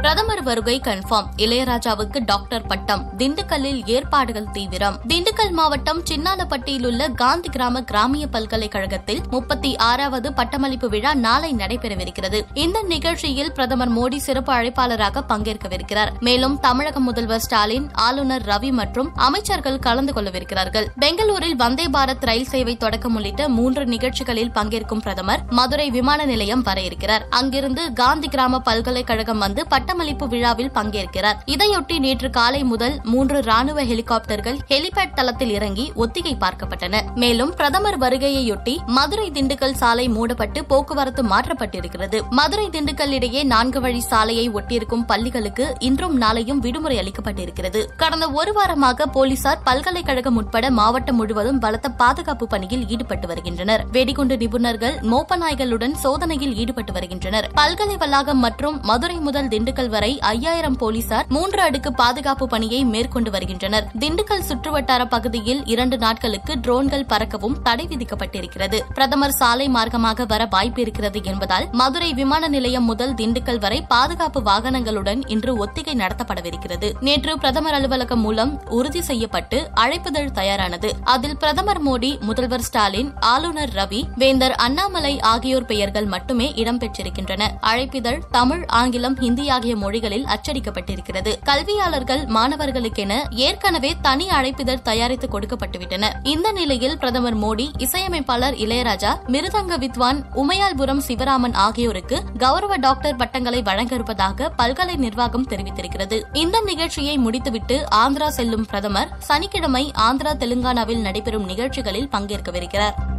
பிரதமர் வருகை confirm இளையராஜாவுக்கு doctor பட்டம். திண்டுக்கல்லில் ஏற்பாடுகள் தீவிரம். திண்டுக்கல் மாவட்டம் சின்னாலப்பட்டியில் உள்ள காந்தி கிராம கிராமிய பல்கலைக்கழகத்தில் முப்பத்தி ஆறாவது பட்டமளிப்பு விழா நாளை நடைபெறவிருக்கிறது. இந்த நிகழ்ச்சியில் பிரதமர் மோடி சிறப்பு அழைப்பாளராக பங்கேற்கவிருக்கிறார். மேலும் தமிழக முதல்வர் ஸ்டாலின் ஆளுநர் ரவி மற்றும் அமைச்சர்கள் கலந்து கொள்ளவிருக்கிறார்கள். பெங்களூரில் வந்தே பாரத் ரயில் சேவை தொடக்கம் உள்ளிட்ட மூன்று நிகழ்ச்சிகளில் பங்கேற்கும் பிரதமர் மதுரை விமான நிலையம் வர இருக்கிறார். அங்கிருந்து காந்தி கிராம பல்கலைக்கழகம் வந்து பட்ட பட்டமளிப்பு விழாவில் பங்கேற்கிறார். இதையொட்டி நேற்று காலை முதல் மூன்று ராணுவ ஹெலிகாப்டர்கள் ஹெலிபேட் தளத்தில் இறங்கி ஒத்திகை பார்க்கப்பட்டன மேலும் பிரதமர் வருகையையொட்டி மதுரை திண்டுக்கல் சாலை மூடப்பட்டு போக்குவரத்து மாற்றப்பட்டிருக்கிறது. மதுரை திண்டுக்கல் இடையே நான்கு வழி சாலையை ஒட்டியிருக்கும் பள்ளிகளுக்கு இன்றும் நாளையும் விடுமுறை அளிக்கப்பட்டிருக்கிறது. கடந்த ஒரு வாரமாக போலீசார் பல்கலைக்கழகம் உட்பட மாவட்டம் முழுவதும் பலத்த பாதுகாப்பு பணியில் ஈடுபட்டு வருகின்றனர். வெடிகுண்டு நிபுணர்கள் மோப்ப நாய்களுடன் சோதனையில் ஈடுபட்டு வருகின்றனர். பல்கலை வளாகம் மற்றும் மதுரை முதல் திண்டுக்கல் வரை ஐயாயிரம் போலீசார் மூன்று அடுக்கு பாதுகாப்பு பணியை மேற்கொண்டு வருகின்றனர். திண்டுக்கல் சுற்றுவட்டார பகுதியில் இரண்டு நாட்களுக்கு ட்ரோன்கள் பறக்கவும் தடை விதிக்கப்பட்டிருக்கிறது. பிரதமர் சாலை மார்க்கமாக வர வாய்ப்பு இருக்கிறது என்பதால் மதுரை விமான நிலையம் முதல் திண்டுக்கல் வரை பாதுகாப்பு வாகனங்களுடன் இன்று ஒத்திகை நடத்தப்படவிருக்கிறது. நேற்று பிரதமர் அலுவலகம் மூலம் உறுதி செய்யப்பட்டு அழைப்புதழ் தயாரானது. அதில் பிரதமர் மோடி முதல்வர் ஸ்டாலின் ஆளுநர் ரவி வேந்தர் அண்ணாமலை ஆகியோர் பெயர்கள் மட்டுமே இடம்பெற்றிருக்கின்றன. அழைப்பிதழ் தமிழ் ஆங்கிலம் ஹிந்தி ஆகிய மொழிகளில் அச்சடிக்கப்பட்டிருக்கிறது. கல்வியாளர்கள் மாணவர்களுக்கென ஏற்கனவே தனி அழைப்பிதழ் தயாரித்து கொடுக்கப்பட்டுவிட்டன. இந்த நிலையில் பிரதமர் மோடி இசையமைப்பாளர் இளையராஜா மிருதங்க வித்வான் உமையால்புரம் சிவராமன் ஆகியோருக்கு கௌரவ டாக்டர் பட்டங்களை வழங்க இருப்பதாக பல்கலை நிர்வாகம் தெரிவித்திருக்கிறது. இந்த நிகழ்ச்சியை முடித்துவிட்டு ஆந்திரா செல்லும் பிரதமர் சனிக்கிழமை ஆந்திரா தெலுங்கானாவில் நடைபெறும் நிகழ்ச்சிகளில் பங்கேற்கவிருக்கிறார்.